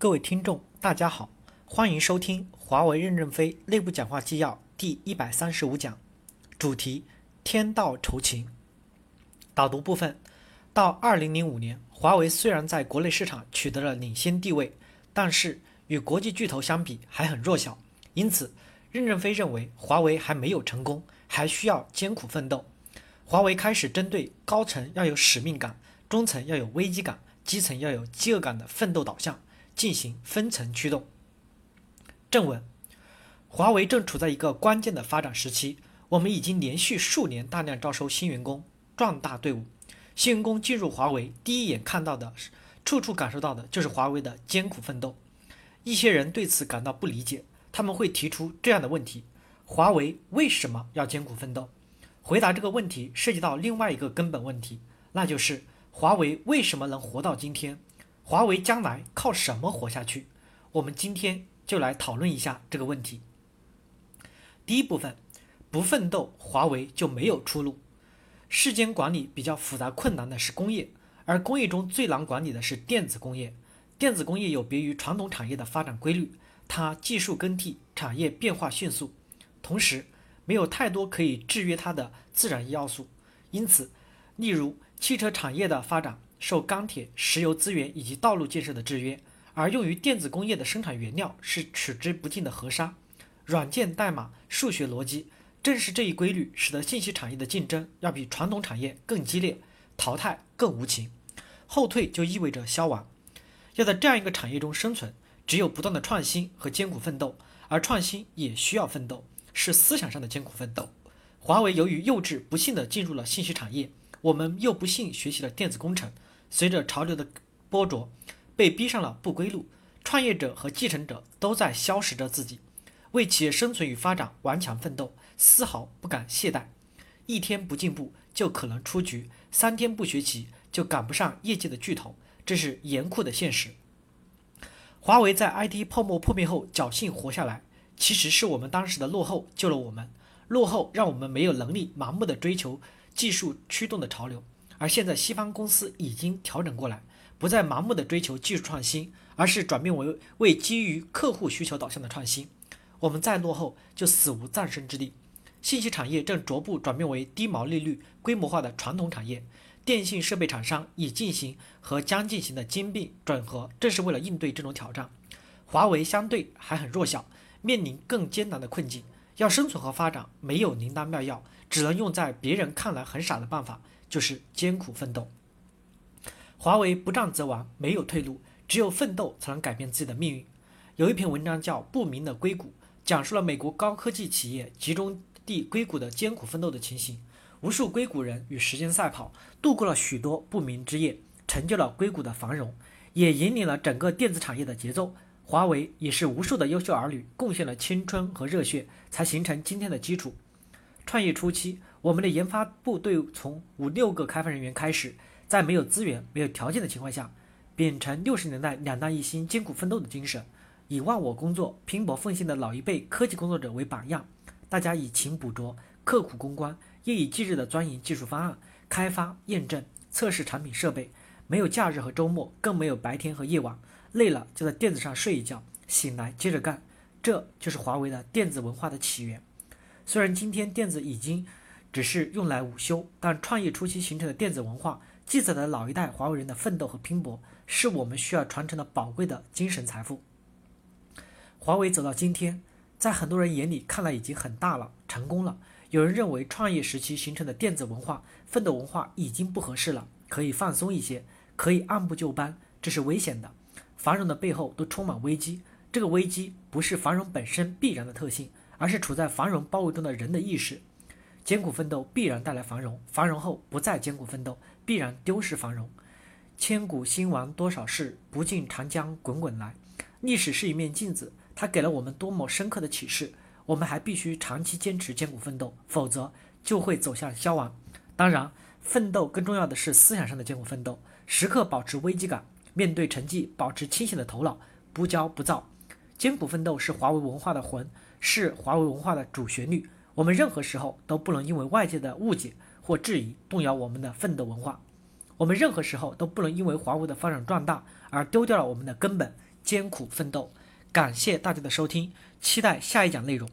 各位听众，大家好，欢迎收听华为任正非内部讲话纪要第一百三十五讲，主题：天道酬勤。导读部分：到二零零五年，华为虽然在国内市场取得了领先地位，但是与国际巨头相比还很弱小。因此，任正非认为华为还没有成功，还需要艰苦奋斗。华为开始针对高层要有使命感，中层要有危机感，基层要有饥饿感的奋斗导向进行分层驱动。正文：华为正处在一个关键的发展时期，我们已经连续数年大量招收新员工，壮大队伍。新员工进入华为，第一眼看到的，处处感受到的就是华为的艰苦奋斗。一些人对此感到不理解，他们会提出这样的问题：华为为什么要艰苦奋斗？回答这个问题涉及到另外一个根本问题，那就是华为为什么能活到今天？华为将来靠什么活下去？我们今天就来讨论一下这个问题。第一部分，不奋斗，华为就没有出路。世间管理比较复杂困难的是工业，而工业中最难管理的是电子工业。电子工业有别于传统产业的发展规律，它技术更替，产业变化迅速，同时。没有太多可以制约它的自然要素，因此，例如汽车产业的发展受钢铁、石油资源以及道路建设的制约，而用于电子工业的生产原料是取之不尽的河沙。软件代码、数学逻辑，正是这一规律，使得信息产业的竞争要比传统产业更激烈，淘汰更无情。后退就意味着消亡。要在这样一个产业中生存，只有不断的创新和艰苦奋斗，而创新也需要奋斗。是思想上的艰苦奋斗。华为由于幼稚不幸地进入了信息产业，我们又不幸学习了电子工程，随着潮流的波折，被逼上了不归路。创业者和继承者都在消蚀着自己，为企业生存与发展顽强奋斗，丝毫不敢懈怠。一天不进步就可能出局，三天不学习就赶不上业界的巨头，这是严酷的现实。华为在 IT 泡沫破灭后侥幸活下来。其实是我们当时的落后救了我们，落后让我们没有能力盲目的追求技术驱动的潮流，而现在西方公司已经调整过来，不再盲目的追求技术创新，而是转变为为基于客户需求导向的创新。我们再落后就死无葬身之地。信息产业正逐步转变为低毛利率、规模化的传统产业，电信设备厂商已进行和将进行的兼并整合，正是为了应对这种挑战。华为相对还很弱小。面临更艰难的困境，要生存和发展，没有灵丹妙药，只能用在别人看来很傻的办法，就是艰苦奋斗。华为不战则亡，没有退路，只有奋斗才能改变自己的命运。有一篇文章叫《不明的硅谷》，讲述了美国高科技企业集中地硅谷的艰苦奋斗的情形。无数硅谷人与时间赛跑，度过了许多不眠之夜，成就了硅谷的繁荣，也引领了整个电子产业的节奏。华为也是无数的优秀儿女贡献了青春和热血，才形成今天的基础。创业初期，我们的研发部队从五六个开发人员开始，在没有资源、没有条件的情况下，秉承六十年代两弹一星、艰苦奋斗的精神，以忘我工作、拼搏奉献的老一辈科技工作者为榜样，大家以勤补拙、刻苦攻关，夜以继日地钻研技术方案、开发、验证、测试产品设备，没有假日和周末，更没有白天和夜晚。累了就在垫子上睡一觉，醒来接着干，这就是华为的电子文化的起源。虽然今天电子已经只是用来午休，但创业初期形成的电子文化，记载了老一代华为人的奋斗和拼搏，是我们需要传承的宝贵的精神财富。华为走到今天，在很多人眼里看来已经很大了，成功了。有人认为创业时期形成的电子文化、奋斗文化已经不合适了，可以放松一些，可以按部就班，这是危险的。繁荣的背后都充满危机，这个危机不是繁荣本身必然的特性，而是处在繁荣包围中的人的意识。艰苦奋斗必然带来繁荣，繁荣后不再艰苦奋斗，必然丢失繁荣。千古兴亡多少事，不尽长江滚滚来。历史是一面镜子，它给了我们多么深刻的启示。我们还必须长期坚持艰苦奋斗，否则就会走向消亡。当然，奋斗更重要的是思想上的艰苦奋斗，时刻保持危机感。面对成绩，保持清醒的头脑，不骄不躁。艰苦奋斗是华为文化的魂，是华为文化的主旋律。我们任何时候都不能因为外界的误解或质疑动摇我们的奋斗文化。我们任何时候都不能因为华为的发展壮大而丢掉了我们的根本，艰苦奋斗。感谢大家的收听，期待下一讲内容。